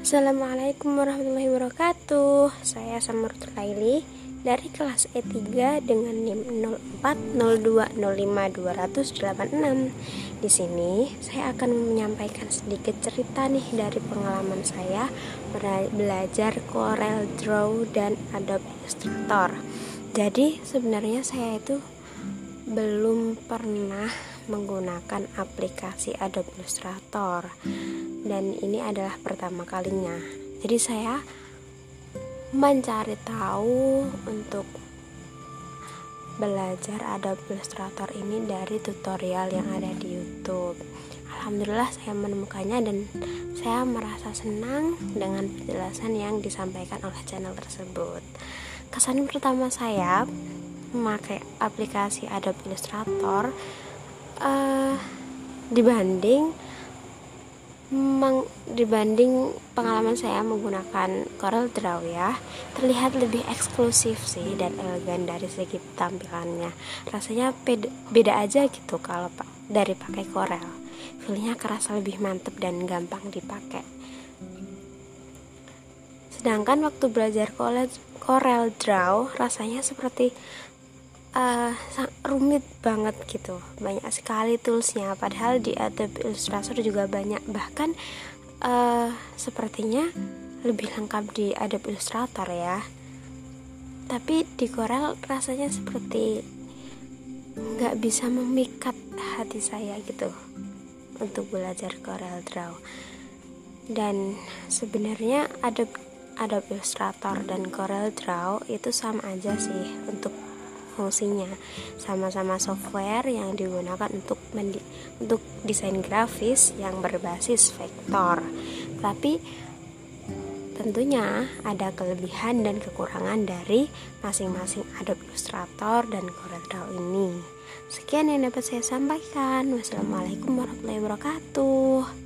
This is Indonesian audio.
Assalamualaikum warahmatullahi wabarakatuh. Saya Samurut Laili dari kelas E3 dengan NIM 040205 Di sini saya akan menyampaikan sedikit cerita nih dari pengalaman saya belajar Corel Draw dan Adobe Illustrator. Jadi sebenarnya saya itu belum pernah menggunakan aplikasi Adobe Illustrator dan ini adalah pertama kalinya. Jadi saya mencari tahu untuk belajar Adobe Illustrator ini dari tutorial yang ada di YouTube. Alhamdulillah saya menemukannya dan saya merasa senang dengan penjelasan yang disampaikan oleh channel tersebut. Kesan pertama saya memakai aplikasi Adobe Illustrator uh, dibanding Meng, dibanding pengalaman saya menggunakan Corel Draw ya terlihat lebih eksklusif sih dan elegan dari segi tampilannya. Rasanya beda, beda aja gitu kalau dari pakai Corel. Feelnya kerasa lebih mantep dan gampang dipakai. Sedangkan waktu belajar Corel, Corel Draw rasanya seperti uh, rumit banget gitu. Banyak sekali toolsnya. Padahal di Adobe Illustrator juga banyak. Bahkan uh, sepertinya lebih lengkap di Adobe Illustrator ya. Tapi di Corel rasanya seperti nggak bisa memikat hati saya gitu untuk belajar Corel Draw. Dan sebenarnya Adobe Adobe Illustrator dan Corel Draw itu sama aja sih untuk fungsinya. Sama-sama software yang digunakan untuk untuk desain grafis yang berbasis vektor. Tapi tentunya ada kelebihan dan kekurangan dari masing-masing Adobe Illustrator dan CorelDRAW ini. Sekian yang dapat saya sampaikan. Wassalamualaikum warahmatullahi wabarakatuh